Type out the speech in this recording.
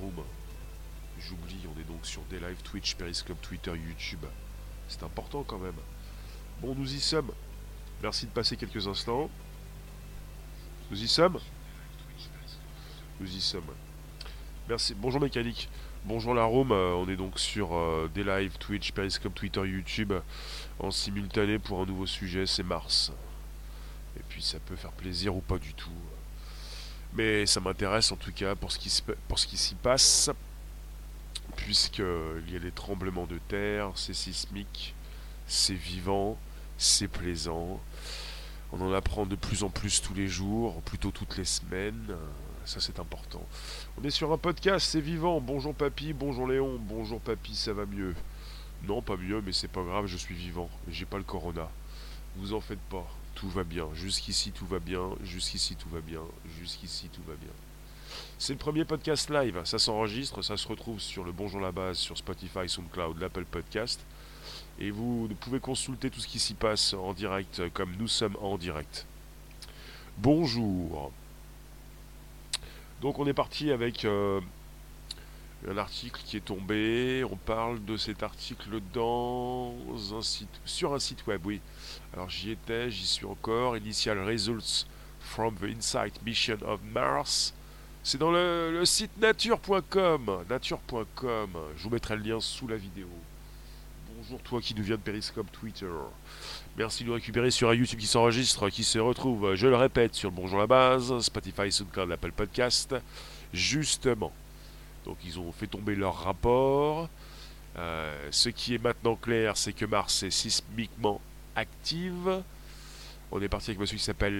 Room. J'oublie, on est donc sur des live Twitch, Periscope, Twitter, YouTube. C'est important quand même. Bon, nous y sommes. Merci de passer quelques instants. Nous y sommes Nous y sommes. Merci. Bonjour mécanique. Bonjour la Rome. Euh, on est donc sur euh, des live Twitch, Periscope, Twitter, YouTube en simultané pour un nouveau sujet. C'est Mars. Et puis ça peut faire plaisir ou pas du tout. Mais ça m'intéresse en tout cas pour ce qui s'y passe puisqu'il y a des tremblements de terre, c'est sismique, c'est vivant, c'est plaisant. On en apprend de plus en plus tous les jours, plutôt toutes les semaines. Ça c'est important. On est sur un podcast, c'est vivant. Bonjour papy, bonjour Léon, bonjour papy, ça va mieux? Non, pas mieux, mais c'est pas grave, je suis vivant. J'ai pas le corona. Vous en faites pas. Tout va bien. Jusqu'ici tout va bien. Jusqu'ici tout va bien. Jusqu'ici tout va bien. C'est le premier podcast live, ça s'enregistre, ça se retrouve sur le Bonjour la base, sur Spotify, SoundCloud, l'Apple Podcast. Et vous pouvez consulter tout ce qui s'y passe en direct, comme nous sommes en direct. Bonjour. Donc on est parti avec euh, un article qui est tombé. On parle de cet article dans un site, sur un site web, oui. Alors j'y étais, j'y suis encore. Initial Results from the Insight Mission of Mars. C'est dans le, site nature.com. Nature.com. Je vous mettrai le lien sous la vidéo. Bonjour toi qui nous viens de Periscope Twitter. Merci de nous récupérer sur un YouTube qui s'enregistre, qui se retrouve, je le répète, sur le Bonjour la base, Spotify, SoundCloud, l'Apple Podcast. Justement. Donc ils ont fait tomber leur rapport. Euh, ce qui est maintenant clair, c'est que Mars est sismiquement active. On est parti avec monsieur qui s'appelle